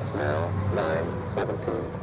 six now, nine, seventeen.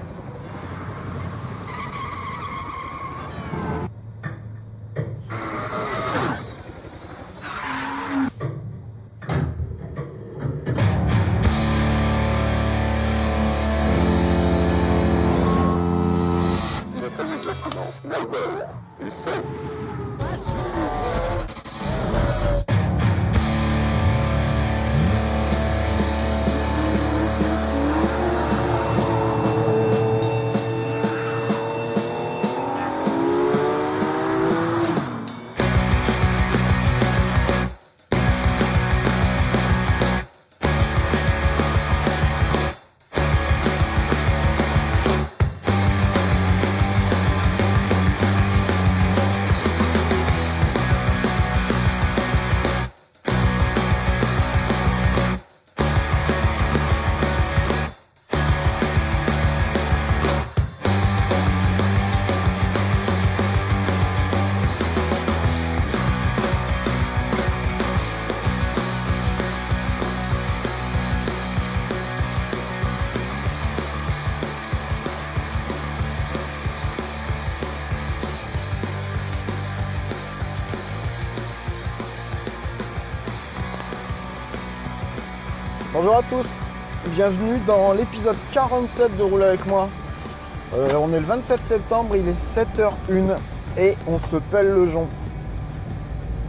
Bonjour à tous, bienvenue dans l'épisode 47 de Rouler avec moi. Euh, on est le 27 septembre, il est 7h01 et on se pèle le jonc.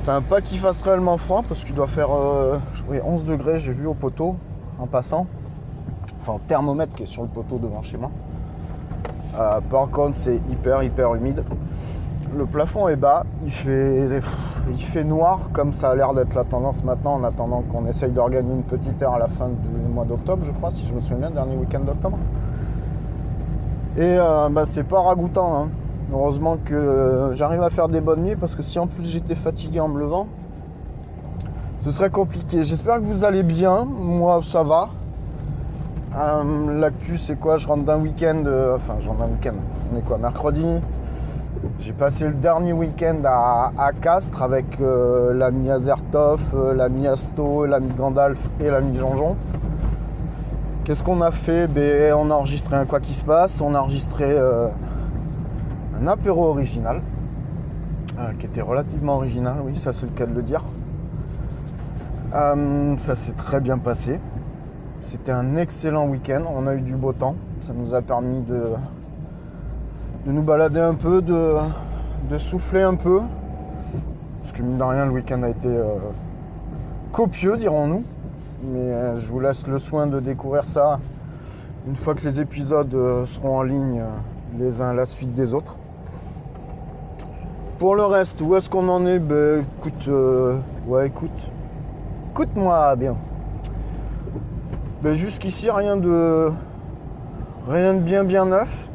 Enfin, pas qu'il fasse réellement froid parce qu'il doit faire euh, je crois, 11 degrés, j'ai vu au poteau en passant. Enfin, au thermomètre qui est sur le poteau devant chez moi. Euh, par contre, c'est hyper hyper humide. Le plafond est bas, il fait, il fait noir comme ça a l'air d'être la tendance maintenant en attendant qu'on essaye d'organiser une petite heure à la fin du mois d'octobre, je crois, si je me souviens bien, dernier week-end d'octobre. Et euh, bah, c'est pas ragoûtant. hein. Heureusement que euh, j'arrive à faire des bonnes nuits parce que si en plus j'étais fatigué en me levant, ce serait compliqué. J'espère que vous allez bien. Moi, ça va. Euh, L'actu, c'est quoi? Je rentre d'un week-end. enfin, je rentre d'un week-end. On est quoi? Mercredi? J'ai passé le dernier week-end à, Castres avec euh, l'ami Azertov, euh, l'ami Asto, l'ami Gandalf et l'ami Jean-Jean. Qu'est-ce qu'on a fait? Ben, On a enregistré un Quoi qui se passe, on a enregistré euh, un apéro original, euh, qui était relativement original, oui, ça c'est le cas de le dire. Ça s'est très bien passé. C'était un excellent week-end, on a eu du beau temps, ça nous a permis de, de nous balader un peu, de, souffler un peu. Parce que mine de rien, le week-end a été euh, copieux, dirons-nous. Mais euh, je vous laisse le soin de découvrir ça une fois que les épisodes euh, seront en ligne les uns à la suite des autres. Pour le reste, où est-ce qu'on en est? Ben écoute, ouais écoute, écoute-moi bien. Ben jusqu'ici rien de rien de bien bien neuf.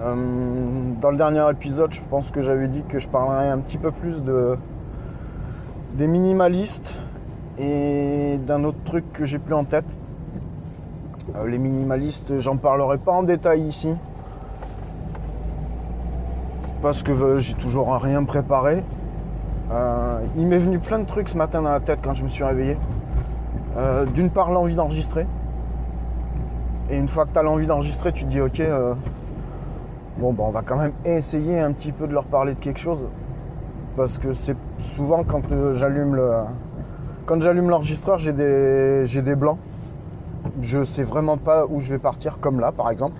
Euh, dans le dernier épisode, je pense que j'avais dit que je parlerais un petit peu plus de des minimalistes et d'un autre truc que j'ai plus en tête. Euh, les minimalistes, j'en parlerai pas en détail ici. Parce que euh, j'ai toujours rien préparé. Il m'est venu plein de trucs ce matin dans la tête quand je me suis réveillé. D'une part, l'envie d'enregistrer. Et une fois que tu as l'envie d'enregistrer, tu te dis ok, bon, bah, on va quand même essayer un petit peu de leur parler de quelque chose. Parce que c'est souvent quand euh, j'allume l'enregistreur, j'ai des, blancs. Je sais vraiment pas où je vais partir, comme là par exemple.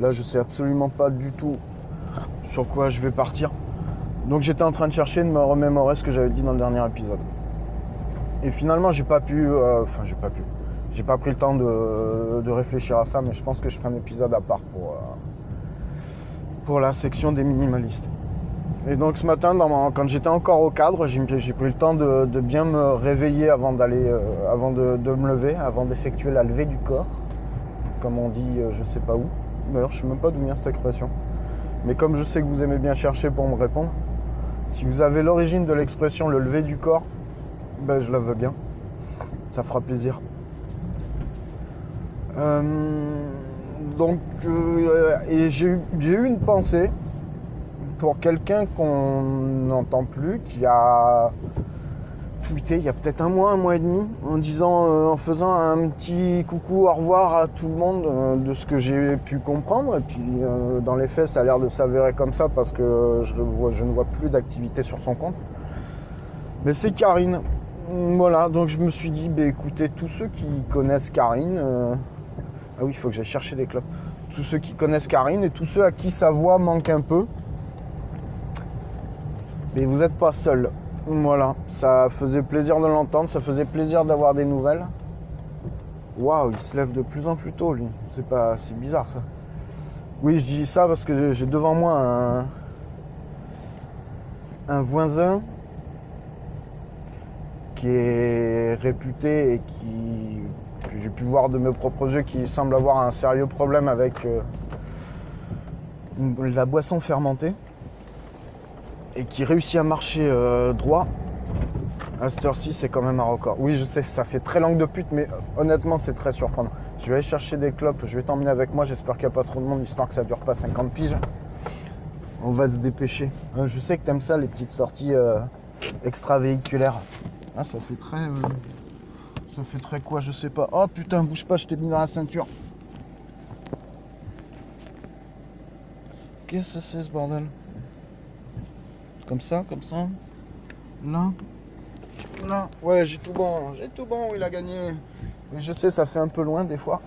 Là, je sais absolument pas du tout sur quoi je vais partir. Donc j'étais en train de chercher de me remémorer ce que j'avais dit dans le dernier épisode. Et finalement, j'ai pas pu. euh, Enfin, j'ai pas pu. J'ai pas pris le temps de, de réfléchir à ça, mais je pense que je ferai un épisode à part pour, euh, pour la section des minimalistes. Et donc ce matin, dans quand j'étais encore au cadre, j'ai pris le temps de, bien me réveiller avant d'aller, euh, avant de, de me lever, avant d'effectuer la levée du corps, comme on dit, euh, je sais pas où. D'ailleurs, je sais même pas d'où vient cette expression. Mais comme je sais que vous aimez bien chercher pour me répondre, si vous avez l'origine de l'expression le lever du corps, ben je la veux bien. Ça fera plaisir. Euh, donc, euh, j'ai eu, une pensée pour quelqu'un qu'on n'entend plus, qui a, tweeté il y a peut-être un mois, un mois et demi, en disant, euh, en faisant un petit coucou, au revoir à tout le monde euh, de ce que j'ai pu comprendre. Et puis dans les faits, ça a l'air de s'avérer comme ça parce que je, ne vois plus d'activité sur son compte. Mais c'est Karine. Voilà, donc je me suis dit, bah, écoutez, tous ceux qui connaissent Karine, ah oui, il faut que j'aille chercher des clopes. Tous ceux qui connaissent Karine et tous ceux à qui sa voix manque un peu, mais vous n'êtes pas seul. Voilà, ça faisait plaisir de l'entendre, ça faisait plaisir d'avoir des nouvelles. Waouh, il se lève de plus en plus tôt, lui. C'est pas, c'est bizarre ça. Oui, je dis ça parce que j'ai devant moi un, voisin qui est réputé et qui j'ai pu voir de mes propres yeux qui semble avoir un sérieux problème avec euh, la boisson fermentée et qui réussit à marcher euh, droit. À cette heure-ci, c'est quand même un record. Oui, je sais, ça fait très langue de pute, mais euh, honnêtement, c'est très surprenant. Je vais aller chercher des clopes, je vais t'emmener avec moi. J'espère qu'il n'y a pas trop de monde, histoire que ça dure pas 50 piges. On va se dépêcher. Je sais que t'aimes ça, les petites sorties extravéhiculaires. Ah, ça fait très. Ça fait très quoi, je sais pas. Oh putain, bouge pas, je t'ai mis dans la ceinture. Qu'est-ce que c'est ce bordel? Comme ça, comme ça Là Là Ouais, j'ai tout bon, j'ai tout bon, il a gagné. Et je sais, ça fait un peu loin des fois.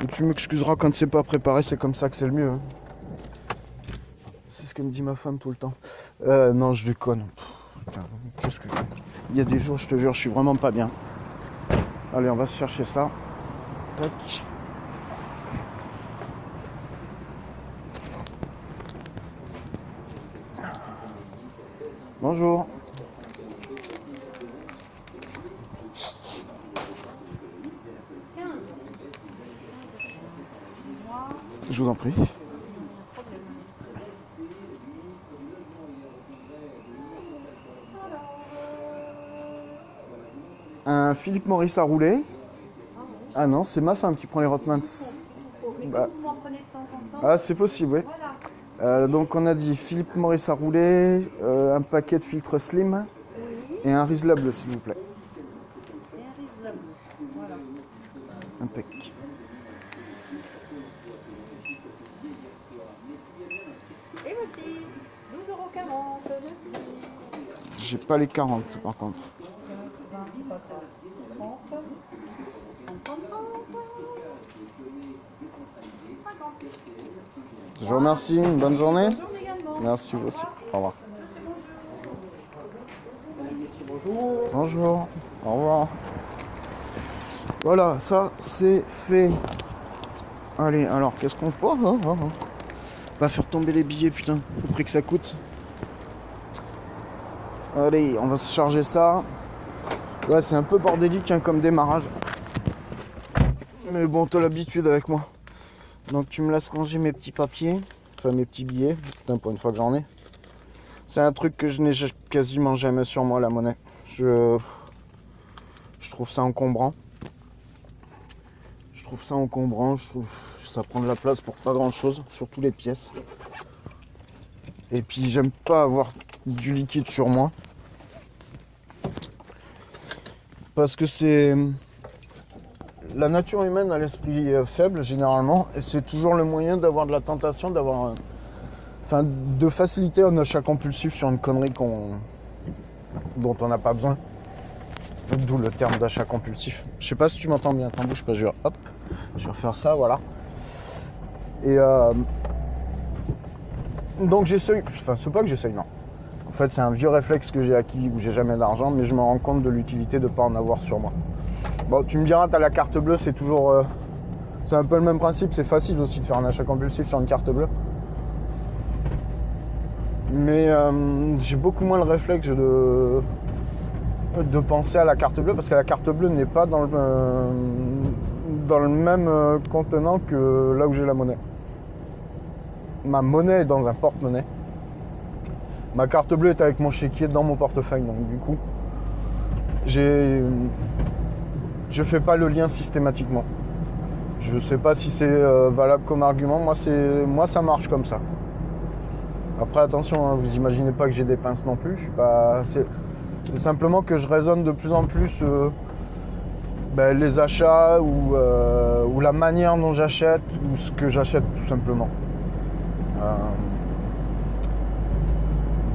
Mais tu m'excuseras quand c'est pas préparé, c'est comme ça que c'est le mieux. hein. C'est ce que me dit ma femme tout le temps. Euh, non, je déconne. Qu'est-ce que. Il y a des jours, je te jure, je suis vraiment pas bien. Allez, on va se chercher ça. Bonjour. Je vous en prie. Un Philippe Maurice à rouler. Ah non, c'est ma femme qui prend les Rotmans. Mais Bah. vous m'en prenez de temps en temps, Ah, c'est possible, oui. voilà. Euh, donc on a dit Philippe Maurice à rouler, euh, un paquet de filtres slim Oui, et un Rislable s'il vous plaît. et un risotto. Voilà. Impec. Et voici 12,40€, merci. J'ai pas les 40 par contre. 20, c'est pas grave. 30, 30, 30, 30. 50. Je vous remercie, une bonne journée. Bonne journée également. Merci vous aussi. Au revoir. Bonjour. Bonjour. Au revoir. Voilà, ça c'est fait. Allez, alors qu'est-ce qu'on fait? Oh, oh, oh. Va faire tomber les billets, putain, au prix que ça coûte. Allez, on va se charger ça. Ouais, c'est un peu bordélique hein, comme démarrage. Mais bon, t'as l'habitude avec moi. Donc tu me laisses ranger mes petits papiers, enfin mes petits billets, putain, pour une fois que j'en ai. C'est un truc que je n'ai quasiment jamais sur moi, la monnaie. Je, je trouve ça encombrant. Je trouve ça encombrant. Je trouve ça prend de la place pour pas grand chose, surtout les pièces. Et puis j'aime pas avoir du liquide sur moi. Parce que c'est. La nature humaine a l'esprit euh, faible généralement, et c'est toujours le moyen d'avoir de la tentation, d'avoir. Enfin, de faciliter un achat compulsif sur une connerie dont on n'a pas besoin. D'où le terme d'achat compulsif. Je sais pas si tu m'entends bien, attends, bouge pas, je vais, hop, je vais refaire ça, voilà. Et euh, donc j'essaye, enfin c'est pas que j'essaye, non. En fait c'est un vieux réflexe que j'ai acquis où j'ai jamais d'argent, mais je me rends compte de l'utilité de ne pas en avoir sur moi. Bon, tu me diras, t'as la carte bleue, c'est toujours... euh, c'est un peu le même principe, c'est facile aussi de faire un achat compulsif sur une carte bleue. Mais euh, j'ai beaucoup moins le réflexe de, de penser à la carte bleue parce que la carte bleue n'est pas dans le, euh, dans le même contenant que là où j'ai la monnaie. Ma monnaie est dans un porte-monnaie. Ma carte bleue est avec mon chéquier dans mon portefeuille. Donc du coup, j'ai, je fais pas le lien systématiquement. Je sais pas si c'est euh, valable comme argument. Moi, c'est, moi, ça marche comme ça. Après attention, hein, vous imaginez pas que j'ai des pinces non plus. Je suis pas, c'est, simplement que je raisonne de plus en plus euh, ben, les achats ou, euh, ou la manière dont j'achète ou ce que j'achète tout simplement.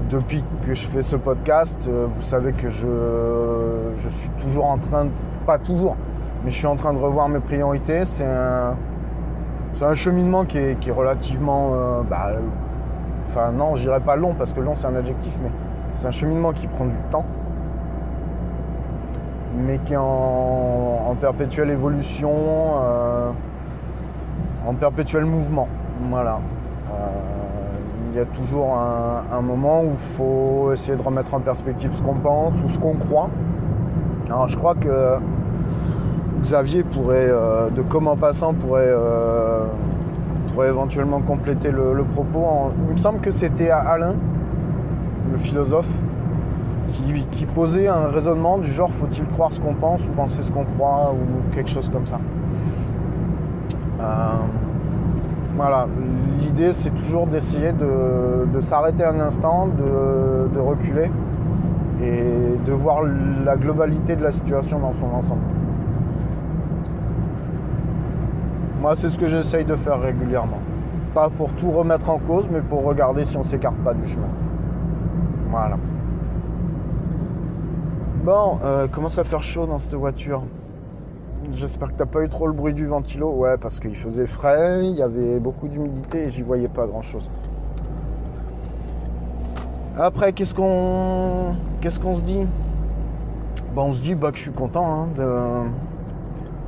Depuis que je fais ce podcast, vous savez que je, je suis toujours en train de. Pas toujours, mais je suis en train de revoir mes priorités. C'est un, c'est un cheminement qui est, qui est relativement. euh, bah, enfin, non, je dirais pas long parce que long c'est un adjectif, mais c'est un cheminement qui prend du temps, mais qui est en, en perpétuelle évolution, euh, en perpétuel mouvement. Voilà. Euh, il y a toujours un, un moment où il faut essayer de remettre en perspective ce qu'on pense ou ce qu'on croit. Alors je crois que Xavier pourrait, euh, de comme en passant, pourrait, euh, pourrait éventuellement compléter le, propos. il me semble que c'était à Alain, le philosophe, qui, posait un raisonnement du genre faut-il croire ce qu'on pense ou penser ce qu'on croit ou quelque chose comme ça. Euh, voilà, l'idée c'est toujours d'essayer de, s'arrêter un instant, de reculer et de voir la globalité de la situation dans son ensemble. Moi, c'est ce que j'essaye de faire régulièrement. Pas pour tout remettre en cause, mais pour regarder si on s'écarte pas du chemin. Voilà. Bon, euh, commence à faire chaud dans cette voiture. J'espère que t'as pas eu trop le bruit du ventilo. Ouais, parce qu'il faisait frais, il y avait beaucoup d'humidité et j'y voyais pas grand chose. Après, qu'est-ce qu'on qu'est-ce qu'on se dit? Bon, on se dit bah, que je suis content hein, de...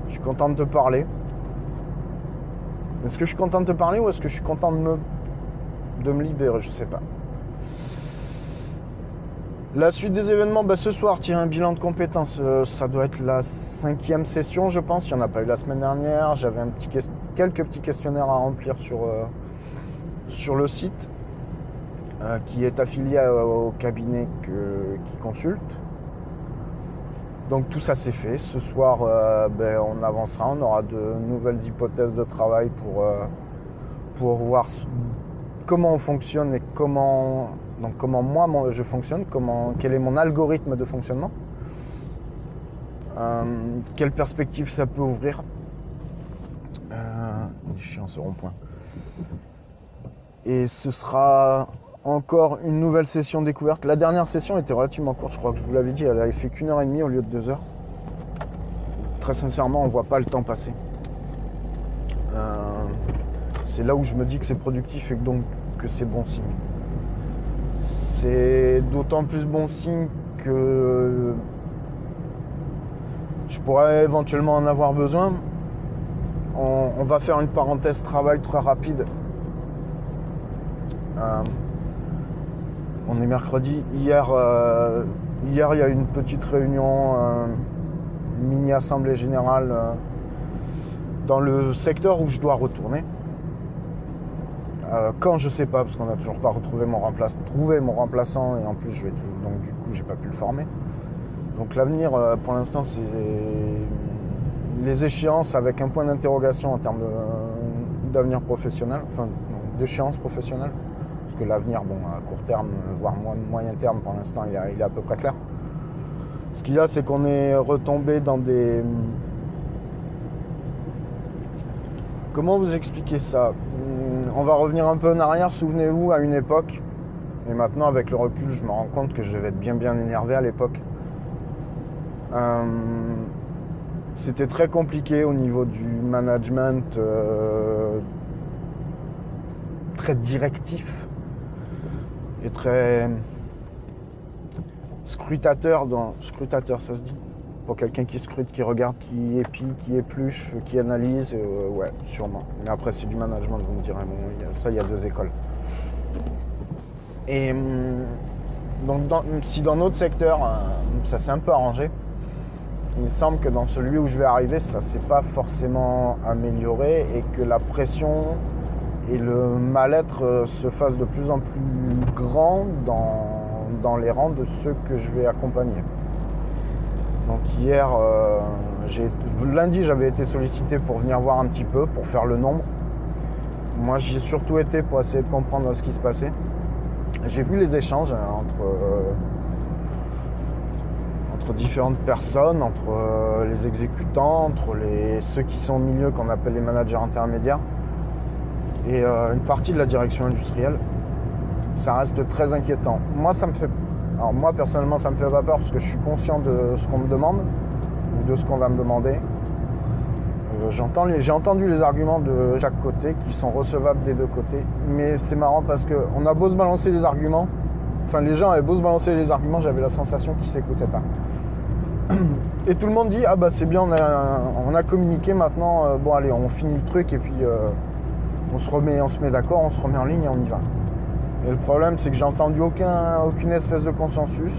Je suis content de te parler. Est-ce que je suis content de te parler ou est-ce que je suis content de me, de me libérer? Je sais pas. La suite des événements, bah, ce soir, tirer un bilan de compétences. euh, ça doit être la cinquième session, je pense. Il n'y en a pas eu la semaine dernière. J'avais un petit ques- quelques petits questionnaires à remplir sur, euh, sur le site, euh, qui est affilié au cabinet que- qui consulte. Donc tout ça c'est fait. Ce soir, euh, ben, on avancera. On aura de nouvelles hypothèses de travail pour, euh, pour voir comment on fonctionne et comment, donc comment moi je fonctionne, comment, quel est mon algorithme de fonctionnement, euh, quelle perspective ça peut ouvrir. Euh, il est chiant ce rond-point. Et ce sera encore une nouvelle session découverte. La dernière session était relativement courte, je crois que je vous l'avais dit, elle avait fait qu'une heure et demie au lieu de deux heures. Très sincèrement, on voit pas le temps passer. Euh, c'est là où je me dis que c'est productif et que donc que c'est bon signe. C'est d'autant plus bon signe que je pourrais éventuellement en avoir besoin. On, on va faire une parenthèse travail très rapide. Euh, on est mercredi. Hier, euh, hier, il y a une petite réunion, euh, mini assemblée générale euh, dans le secteur où je dois retourner. Quand je sais pas, parce qu'on n'a toujours pas retrouvé mon remplaçant, trouvé mon remplaçant et en plus je vais tout, donc du coup j'ai pas pu le former. Donc l'avenir, pour l'instant, c'est les échéances avec un point d'interrogation en termes d'avenir professionnel, enfin d'échéance professionnelle. Parce que l'avenir, bon, à court terme, voire mo- moyen terme, pour l'instant, il, est- à peu près clair. Ce qu'il y a, c'est qu'on est retombé dans des. Comment vous expliquer ça? On va revenir un peu en arrière, souvenez-vous, à une époque. Et maintenant, avec le recul, je me rends compte que je devais être bien bien énervé à l'époque. Euh, C'était très compliqué au niveau du management, euh, très directif très scrutateur dans scrutateur ça se dit. Pour quelqu'un qui scrute qui regarde qui épie qui épluche qui analyse euh, ouais sûrement. Mais après c'est du management vous me direz. Bon ça il y a deux écoles. Et hum, donc si dans notre secteur euh, ça s'est un peu arrangé il me semble que dans celui où je vais arriver ça s'est pas forcément amélioré et que la pression et le mal-être euh, se fasse de plus en plus grand dans, dans les rangs de ceux que je vais accompagner. Donc hier, euh, lundi, j'avais été sollicité pour venir voir un petit peu, pour faire le nombre. Moi, j'y ai surtout été pour essayer de comprendre ce qui se passait. J'ai vu les échanges hein, entre, euh, entre différentes personnes, entre les exécutants, entre les, ceux qui sont au milieu qu'on appelle les managers intermédiaires et euh, une partie de la direction industrielle. Ça reste très inquiétant. Moi, ça me fait. Alors moi personnellement, ça me fait pas peur parce que je suis conscient de ce qu'on me demande ou de ce qu'on va me demander. Euh, J'ai entendu les arguments de chaque côté qui sont recevables des deux côtés, mais c'est marrant parce qu'on a beau se balancer les arguments, enfin les gens avaient beau se balancer les arguments, j'avais la sensation qu'ils s'écoutaient pas. Et tout le monde dit ah bah c'est bien, on a, communiqué maintenant, euh, bon allez on finit le truc et puis on se remet, on se met d'accord, on se remet en ligne et on y va. Et le problème c'est que j'ai entendu aucun, aucune espèce de consensus.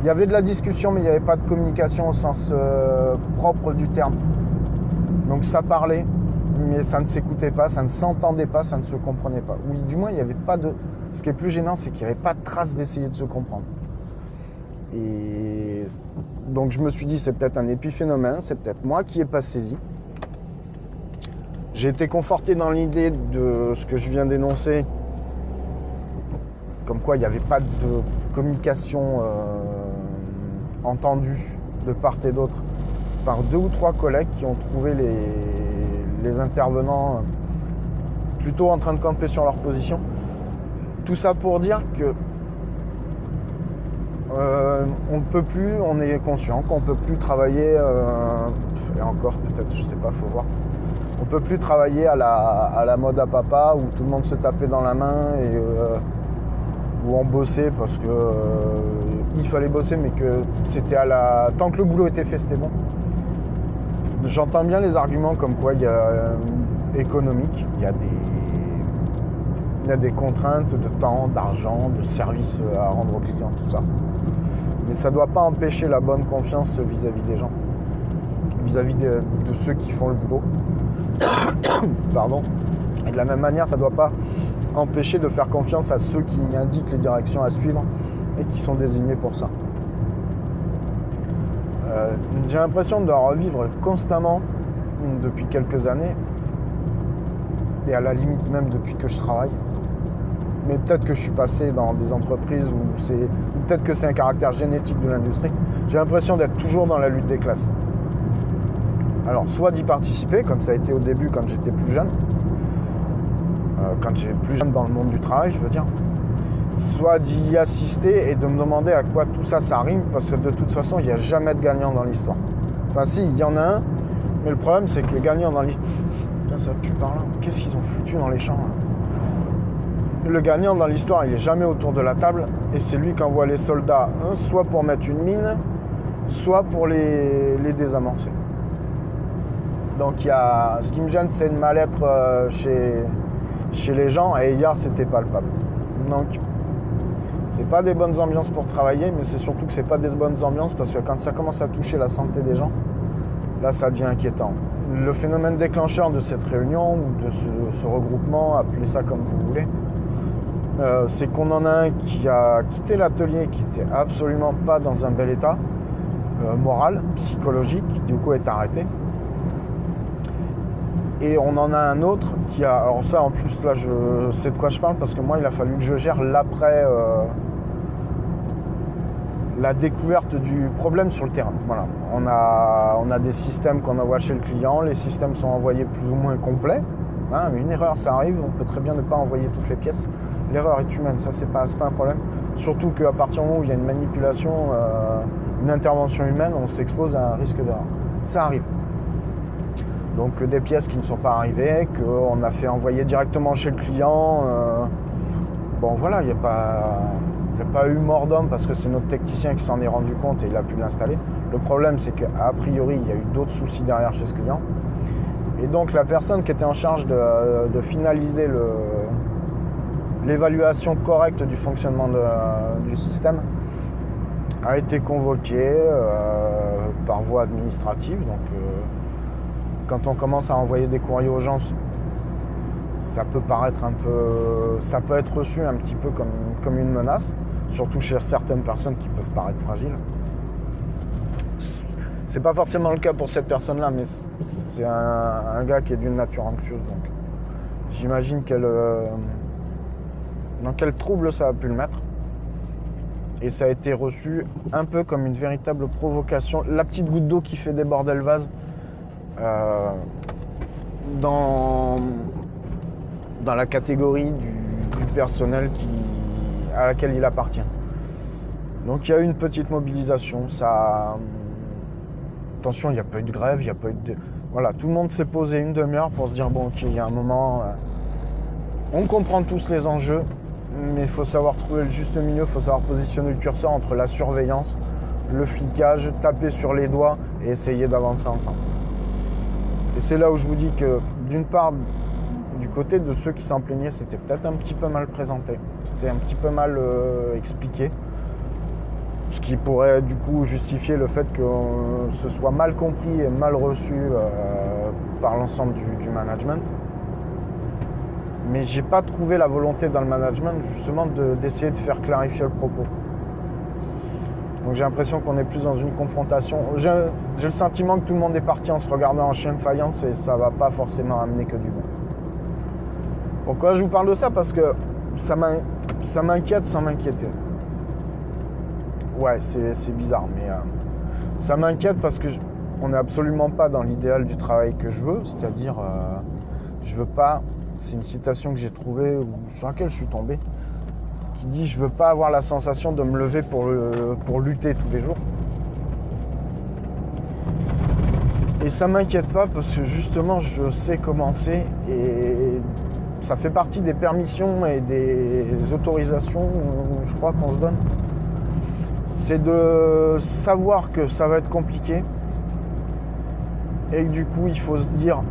Il y avait de la discussion mais il n'y avait pas de communication au sens euh, propre du terme. Donc ça parlait, mais ça ne s'écoutait pas, ça ne s'entendait pas, ça ne se comprenait pas. Ou du moins, il n'y avait pas de. Ce qui est plus gênant, c'est qu'il n'y avait pas de trace d'essayer de se comprendre. Et donc je me suis dit, c'est peut-être un épiphénomène, c'est peut-être moi qui n'ai pas saisi. J'ai été conforté dans l'idée de ce que je viens d'énoncer, comme quoi il n'y avait pas de communication euh, entendue de part et d'autre par deux ou trois collègues qui ont trouvé les, intervenants euh, plutôt en train de camper sur leur position. Tout ça pour dire que euh, on ne peut plus, on est conscient qu'on ne peut plus travailler, et encore peut-être, je sais pas, faut voir. Peut plus travailler à la, à la mode à papa où tout le monde se tapait dans la main et euh, où on bossait parce que euh, il fallait bosser mais que c'était à la. Tant que le boulot était fait, c'était bon. J'entends bien les arguments comme quoi il y a euh, économique, il y a des. Il y a des contraintes de temps, d'argent, de services à rendre aux clients, tout ça. Mais ça ne doit pas empêcher la bonne confiance vis-à-vis des gens, vis-à-vis de ceux qui font le boulot. Pardon. Et de la même manière, ça ne doit pas empêcher de faire confiance à ceux qui indiquent les directions à suivre et qui sont désignés pour ça. Euh, J'ai l'impression de revivre constamment depuis quelques années, et à la limite même depuis que je travaille. Mais peut-être que je suis passé dans des entreprises où c'est. Peut-être que c'est un caractère génétique de l'industrie. J'ai l'impression d'être toujours dans la lutte des classes. Alors, soit d'y participer, comme ça a été au début quand j'étais plus jeune, euh, quand j'étais plus jeune dans le monde du travail, je veux dire, soit d'y assister et de me demander à quoi tout ça, ça rime, parce que de toute façon, il n'y a jamais de gagnant dans l'histoire. Enfin, si, il y en a un, mais le problème, c'est que le gagnant dans l'histoire. Ça pue par là. Qu'est-ce qu'ils ont foutu dans les champs là? Le gagnant dans l'histoire, il est jamais autour de la table et c'est lui qui envoie les soldats, soit pour mettre une mine, soit pour les désamorcer. Donc il y a, ce qui me gêne, c'est une mal-être euh, chez, chez les gens et hier c'était palpable. Donc c'est pas des bonnes ambiances pour travailler, mais c'est surtout que c'est pas des bonnes ambiances parce que quand ça commence à toucher la santé des gens, là ça devient inquiétant. Le phénomène déclencheur de cette réunion ou de ce, regroupement, appelez ça comme vous voulez, euh, c'est qu'on en a un qui a quitté l'atelier, qui était absolument pas dans un bel état euh, moral, psychologique, qui du coup est arrêté. Et on en a un autre qui a. Alors, ça en plus, là, je sais de quoi je parle parce que moi, il a fallu que je gère l'après. euh, la découverte du problème sur le terrain. Voilà. On a, on a des systèmes qu'on envoie chez le client, les systèmes sont envoyés plus ou moins complets. Hein, une erreur, ça arrive, on peut très bien ne pas envoyer toutes les pièces. L'erreur est humaine, ça c'est pas, pas un problème. Surtout qu'à partir du moment où il y a une manipulation, euh, une intervention humaine, on s'expose à un risque d'erreur. Ça arrive. Donc euh, des pièces qui ne sont pas arrivées, qu'on a fait envoyer directement chez le client. euh, bon voilà, il n'y a pas. Eu mort d'homme parce que c'est notre technicien qui s'en est rendu compte et il a pu l'installer. Le problème, c'est qu'a priori, il y a eu d'autres soucis derrière chez ce client. Et donc, la personne qui était en charge de, finaliser l'évaluation correcte du fonctionnement du système a été convoquée euh, par voie administrative. Quand on commence à envoyer des courriers aux gens, ça peut paraître un peu. Ça peut être reçu un petit peu comme, comme une menace, surtout chez certaines personnes qui peuvent paraître fragiles. C'est pas forcément le cas pour cette personne-là, mais c'est un, gars qui est d'une nature anxieuse, donc j'imagine qu'elle. euh, dans quel trouble ça a pu le mettre. Et ça a été reçu un peu comme une véritable provocation. La petite goutte d'eau qui fait déborder le vase. Euh, dans, la catégorie du, personnel à laquelle il appartient. Donc il y a eu une petite mobilisation. Attention, il n'y a pas eu de grève, il n'y a pas eu de. Voilà, tout le monde s'est posé une demi-heure pour se dire bon, ok, il y a un moment. euh, on comprend tous les enjeux, mais il faut savoir trouver le juste milieu, il faut savoir positionner le curseur entre la surveillance, le flicage, taper sur les doigts et essayer d'avancer ensemble. Et c'est là où je vous dis que, d'une part, du côté de ceux qui s'en plaignaient, c'était peut-être un petit peu mal présenté, c'était un petit peu mal euh, expliqué. Ce qui pourrait du coup justifier le fait que euh, ce soit mal compris et mal reçu euh, par l'ensemble du, management. Mais j'ai pas trouvé la volonté dans le management justement de- d'essayer de, faire clarifier le propos. Donc j'ai l'impression qu'on est plus dans une confrontation. J'ai le sentiment que tout le monde est parti en se regardant en chien de faïence et ça va pas forcément amener que du bon. Pourquoi je vous parle de ça? Parce que ça m'in- ça m'inquiète sans m'inquiéter. Ouais, c'est bizarre, mais euh, ça m'inquiète parce que on n'est absolument pas dans l'idéal du travail que je veux, c'est-à-dire euh, je veux pas. C'est une citation que j'ai trouvée ou sur laquelle je suis tombé, qui dit je veux pas avoir la sensation de me lever pour, le- pour lutter tous les jours. Et ça m'inquiète pas parce que justement je sais comment c'est et ça fait partie des permissions et des autorisations, euh, je crois qu'on se donne. C'est de savoir que ça va être compliqué et que du coup il faut se dire,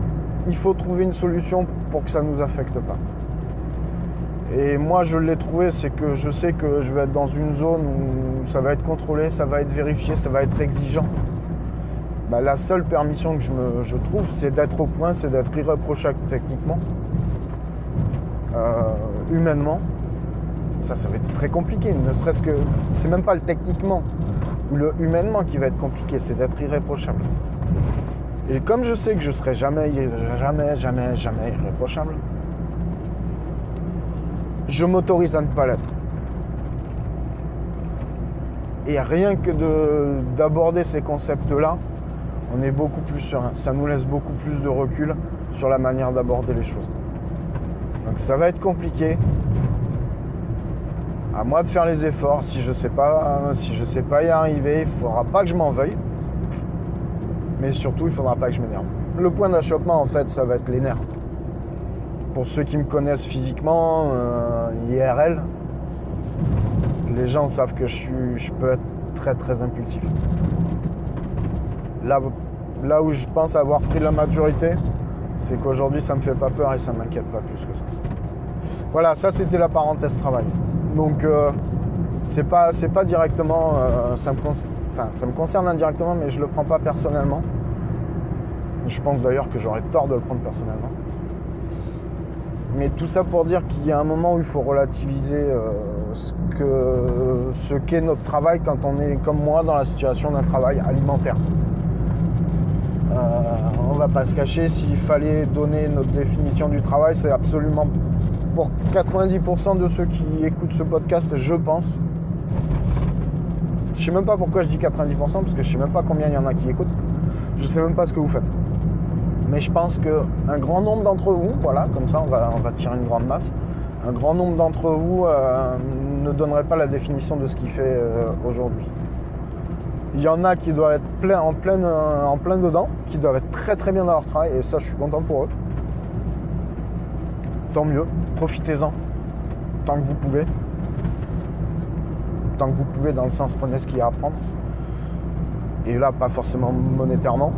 il faut trouver une solution pour que ça ne nous affecte pas. Et moi je l'ai trouvé, c'est que je sais que je vais être dans une zone où ça va être contrôlé, ça va être vérifié, ça va être exigeant. Bah, la seule permission que je, trouve, c'est d'être au point, c'est d'être irréprochable techniquement, euh, humainement. Ça, ça va être très compliqué. Ne serait-ce que, c'est même pas le techniquement ou le humainement qui va être compliqué, c'est d'être irréprochable. Et comme je sais que je serai jamais, jamais, jamais, jamais irréprochable, je m'autorise à ne pas l'être. Et rien que de- d'aborder ces concepts-là, on est beaucoup plus serein. Ça nous laisse beaucoup plus de recul sur la manière d'aborder les choses. Donc ça va être compliqué. À moi de faire les efforts. Si je sais pas, sais pas y arriver, il faudra pas que je m'en veuille. Mais surtout, il faudra pas que je m'énerve. Le point d'achoppement, en fait, ça va être les nerfs. Pour ceux qui me connaissent physiquement, euh, IRL, les gens savent que je, peux être très très impulsif. Là, là où je pense avoir pris la maturité, c'est qu'aujourd'hui ça me fait pas peur et ça m'inquiète pas plus que ça. Voilà, ça c'était la parenthèse travail. Donc euh, c'est pas c'est pas directement euh, ça me enfin ça me concerne indirectement mais je le prends pas personnellement. Je pense d'ailleurs que j'aurais tort de le prendre personnellement. Mais tout ça pour dire qu'il y a un moment où il faut relativiser euh, ce que ce qu'est notre travail quand on est comme moi dans la situation d'un travail alimentaire. Euh, on va pas se cacher, s'il fallait donner notre définition du travail, c'est absolument pour 90% de ceux qui écoutent ce podcast, je pense. Je sais même pas pourquoi je dis 90% parce que je sais même pas combien il y en a qui écoutent. Je sais même pas ce que vous faites. Mais je pense qu'un grand nombre d'entre vous, voilà, comme ça on va, tirer une grande masse, un grand nombre d'entre vous euh, ne donnerait pas la définition de ce qu'il fait euh, aujourd'hui. Il y en a qui doivent être en, plein, en plein dedans, qui doivent être très très bien dans leur travail, et ça je suis content pour eux. Tant mieux, profitez-en, tant que vous pouvez. Tant que vous pouvez, dans le sens prenez ce qu'il y a à prendre. Et là, pas forcément monétairement.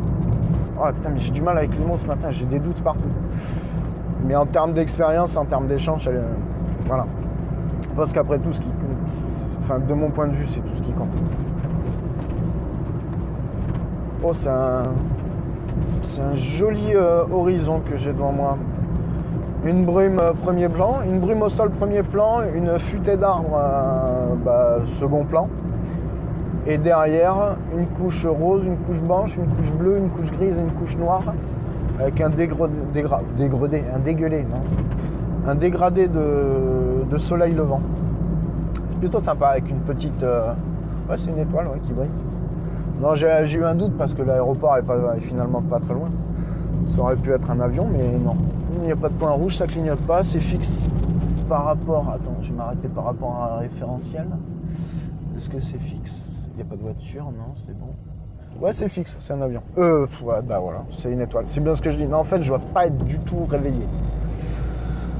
Oh putain, mais j'ai du mal avec les mots ce matin, j'ai des doutes partout. Mais en termes d'expérience, en termes d'échange, euh, voilà. Parce qu'après tout, ce qui compte, enfin, de mon point de vue, c'est tout ce qui compte. Oh, c'est un, c'est un joli euh, horizon que j'ai devant moi. Une brume euh, premier plan, une brume au sol premier plan, une futée d'arbres bah, second plan. Et derrière, une couche rose, une couche blanche, une couche bleue, une couche grise, une couche noire, avec un dégradé, dégra- dégradé, un dégueulé, non? Un dégradé de, soleil levant. plutôt sympa avec une petite. euh, Ouais, c'est une étoile qui brille. Non, j'ai eu un doute parce que l'aéroport est finalement pas très loin. Ça aurait pu être un avion, mais non. Il n'y a pas de point rouge, ça clignote pas, c'est fixe par rapport. Attends, je vais m'arrêter par rapport à un référentiel. Est-ce que c'est fixe? Il n'y a pas de voiture, non, c'est bon. Ouais, c'est fixe, c'est un avion. Euh, ouais, bah voilà, c'est une étoile. C'est bien ce que je dis. Non, en fait, je dois pas être du tout réveillé.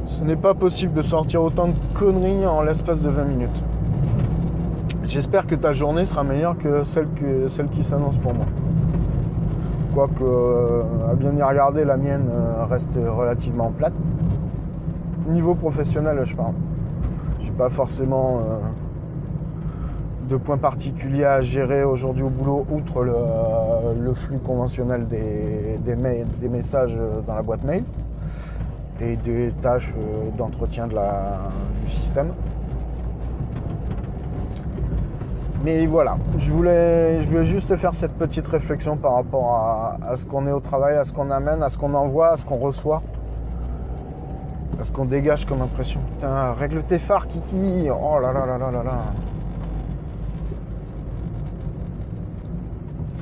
Ce n'est pas possible de sortir autant de conneries en l'espace de 20 minutes. J'espère que ta journée sera meilleure que celle, que, celle qui s'annonce pour moi. Quoique, euh, à bien y regarder, la mienne euh, reste relativement plate. Niveau professionnel, je parle. J'ai pas forcément euh, de points particuliers à gérer aujourd'hui au boulot, outre le, flux conventionnel des, des, mails- des messages dans la boîte mail et des tâches d'entretien de du système. Mais voilà, je voulais, je voulais juste faire cette petite réflexion par rapport à, à ce qu'on est au travail, à ce qu'on amène, à ce qu'on envoie, à ce qu'on reçoit, à ce qu'on dégage comme impression. Putain, règle tes phares, Kiki Oh là là là là là là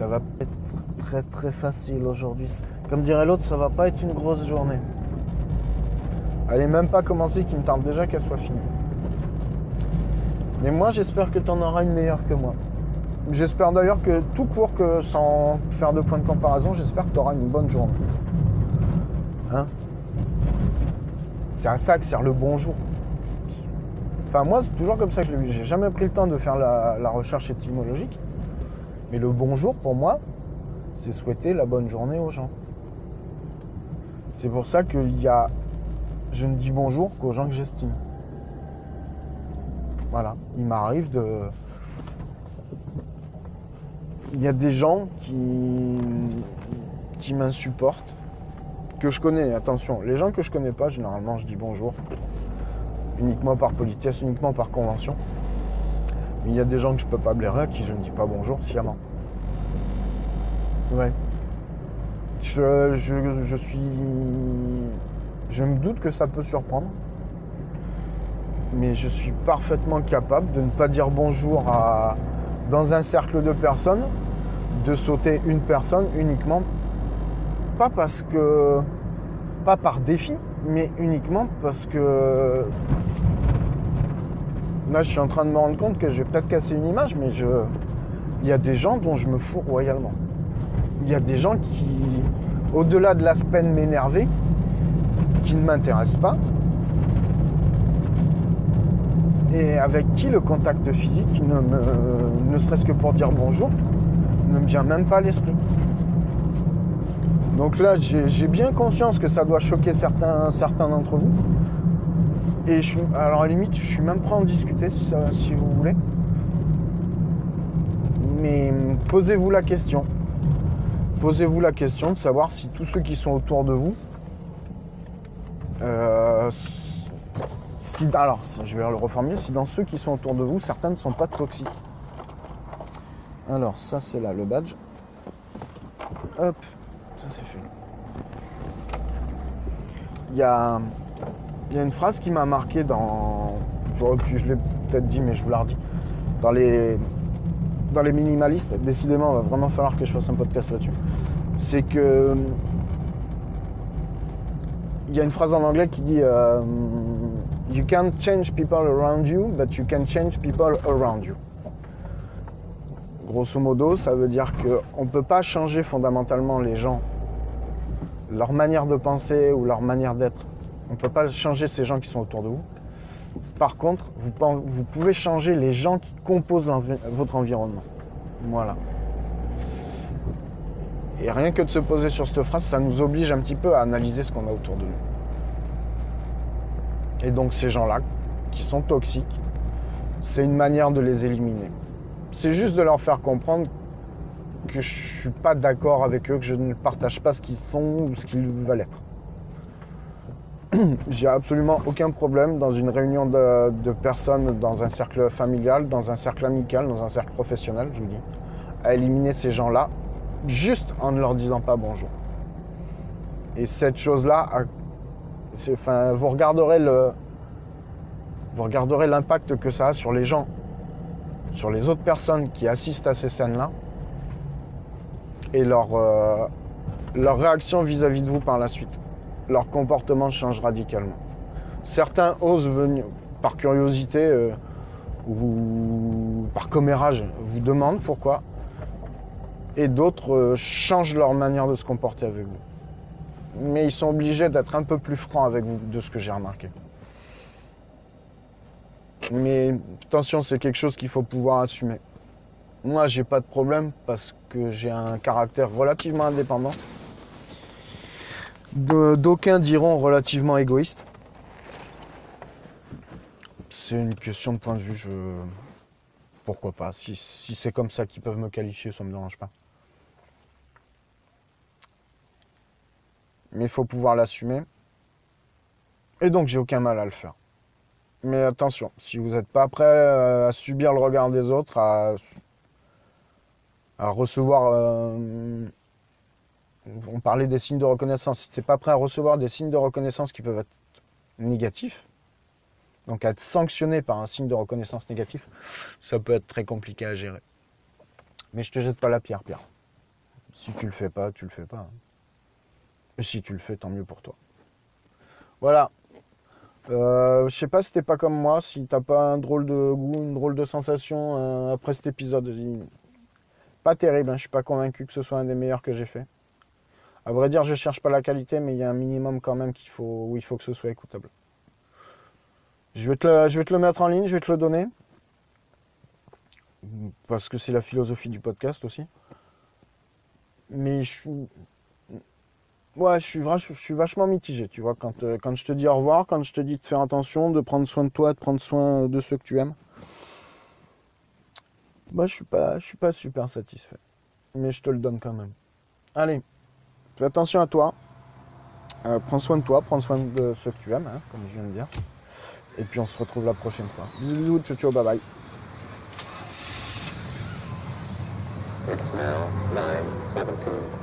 Ça va pas être très très facile aujourd'hui. Comme dirait l'autre, ça va pas être une grosse journée. Elle est même pas commencée, qui me tarde déjà qu'elle soit finie. Mais moi, j'espère que tu en auras une meilleure que moi. J'espère d'ailleurs que tout court que sans faire de point de comparaison, j'espère que tu auras une bonne journée. Hein? C'est à ça que sert le bonjour. Enfin, moi, c'est toujours comme ça que je l'ai vu. J'ai jamais pris le temps de faire la, la recherche étymologique. Mais le bonjour, pour moi, c'est souhaiter la bonne journée aux gens. C'est pour ça qu'il y a. Je ne dis bonjour qu'aux gens que j'estime. Voilà, il m'arrive de. Il y a des gens qui, qui m'insupportent, que je connais, attention. Les gens que je connais pas, généralement, je dis bonjour. Uniquement par politesse, uniquement par convention. Mais il y a des gens que je peux pas blairer, à qui je ne dis pas bonjour sciemment. Ouais. Je, je, je suis. Je me doute que ça peut surprendre mais je suis parfaitement capable de ne pas dire bonjour à, dans un cercle de personnes, de sauter une personne uniquement, pas parce que, pas par défi, mais uniquement parce que là je suis en train de me rendre compte que je vais peut-être casser une image, mais je, il y a des gens dont je me fous royalement. Il y a des gens qui, au-delà de l'aspect de m'énerver, qui ne m'intéressent pas, et avec qui le contact physique, ne, serait-ce que pour dire bonjour, ne me vient même pas à l'esprit. Donc là, j'ai j'ai bien conscience que ça doit choquer certains, certains d'entre vous. Et je suis, alors à la limite, je suis même prêt à en discuter si, vous voulez. Mais posez-vous la question. Posez-vous la question de savoir si tous ceux qui sont autour de vous euh, si, alors, je vais le reformuler, si dans ceux qui sont autour de vous, certains ne sont pas toxiques. Alors, ça c'est là le badge. Hop, ça c'est fait. Il y a, il y a une phrase qui m'a marqué dans. Je l'ai peut-être dit, mais je vous la redis. Dans les, dans les minimalistes, décidément, il va vraiment falloir que je fasse un podcast là-dessus. C'est que il y a une phrase en anglais qui dit euh, You can't change people around you, but you can change people around you. Grosso modo, ça veut dire qu'on ne peut pas changer fondamentalement les gens, leur manière de penser ou leur manière d'être. On ne peut pas changer ces gens qui sont autour de vous. Par contre, vous, pouvez changer les gens qui composent votre environnement. Voilà. Et rien que de se poser sur cette phrase, ça nous oblige un petit peu à analyser ce qu'on a autour de nous. Et donc ces gens-là, qui sont toxiques, c'est une manière de les éliminer. C'est juste de leur faire comprendre que je suis pas d'accord avec eux, que je ne partage pas ce qu'ils sont ou ce qu'ils veulent être. J'ai absolument aucun problème dans une réunion de, personnes, dans un cercle familial, dans un cercle amical, dans un cercle professionnel, je vous dis, à éliminer ces gens-là juste en ne leur disant pas bonjour. Et cette chose-là, enfin, vous regarderez le, vous regarderez l'impact que ça a sur les gens, sur les autres personnes qui assistent à ces scènes-là, et leur, euh, leur réaction vis-à-vis de vous par la suite. Leur comportement change radicalement. Certains osent venir par curiosité euh, ou par commérage, vous demandent pourquoi, et d'autres euh, changent leur manière de se comporter avec vous. Mais ils sont obligés d'être un peu plus francs avec vous de ce que j'ai remarqué. Mais attention, c'est quelque chose qu'il faut pouvoir assumer. Moi, j'ai pas de problème parce que j'ai un caractère relativement indépendant. D'aucuns diront relativement égoïste. C'est une question de point de vue. Je... Pourquoi pas Si, c'est comme ça qu'ils peuvent me qualifier, ça me dérange pas. Mais il faut pouvoir l'assumer. Et donc, j'ai aucun mal à le faire. Mais attention, si vous n'êtes pas prêt euh, à subir le regard des autres, à, à recevoir. euh, on parlait des signes de reconnaissance. Si tu n'es pas prêt à recevoir des signes de reconnaissance qui peuvent être négatifs, donc être sanctionné par un signe de reconnaissance négatif, ça peut être très compliqué à gérer. Mais je te jette pas la pierre, Pierre. Si tu le fais pas, tu le fais pas. hein. Et si tu le fais, tant mieux pour toi. Voilà. Euh, je sais pas si t'es pas comme moi, si t'as pas un drôle de goût, une drôle de sensation euh, après cet épisode. Pas terrible, hein, je suis pas convaincu que ce soit un des meilleurs que j'ai fait. À vrai dire, je cherche pas la qualité, mais il y a un minimum quand même qu'il faut, où il faut que ce soit écoutable. Je vais, te le, mettre en ligne, je vais te le donner. Parce que c'est la philosophie du podcast aussi. Mais je suis. Ouais, je suis, vachement mitigé, tu vois. Quand, euh, quand je te dis au revoir, quand je te dis de faire attention, de prendre soin de toi, de prendre soin de ceux que tu aimes. Bah, je suis suis pas super satisfait. Mais je te le donne quand même. Allez, fais attention à toi. Euh, prends soin de toi, prends soin de ceux que tu aimes, hein, comme je viens de dire. Et puis on se retrouve la prochaine fois. Bisous, ciao, ciao, bye bye. It's now 9:17.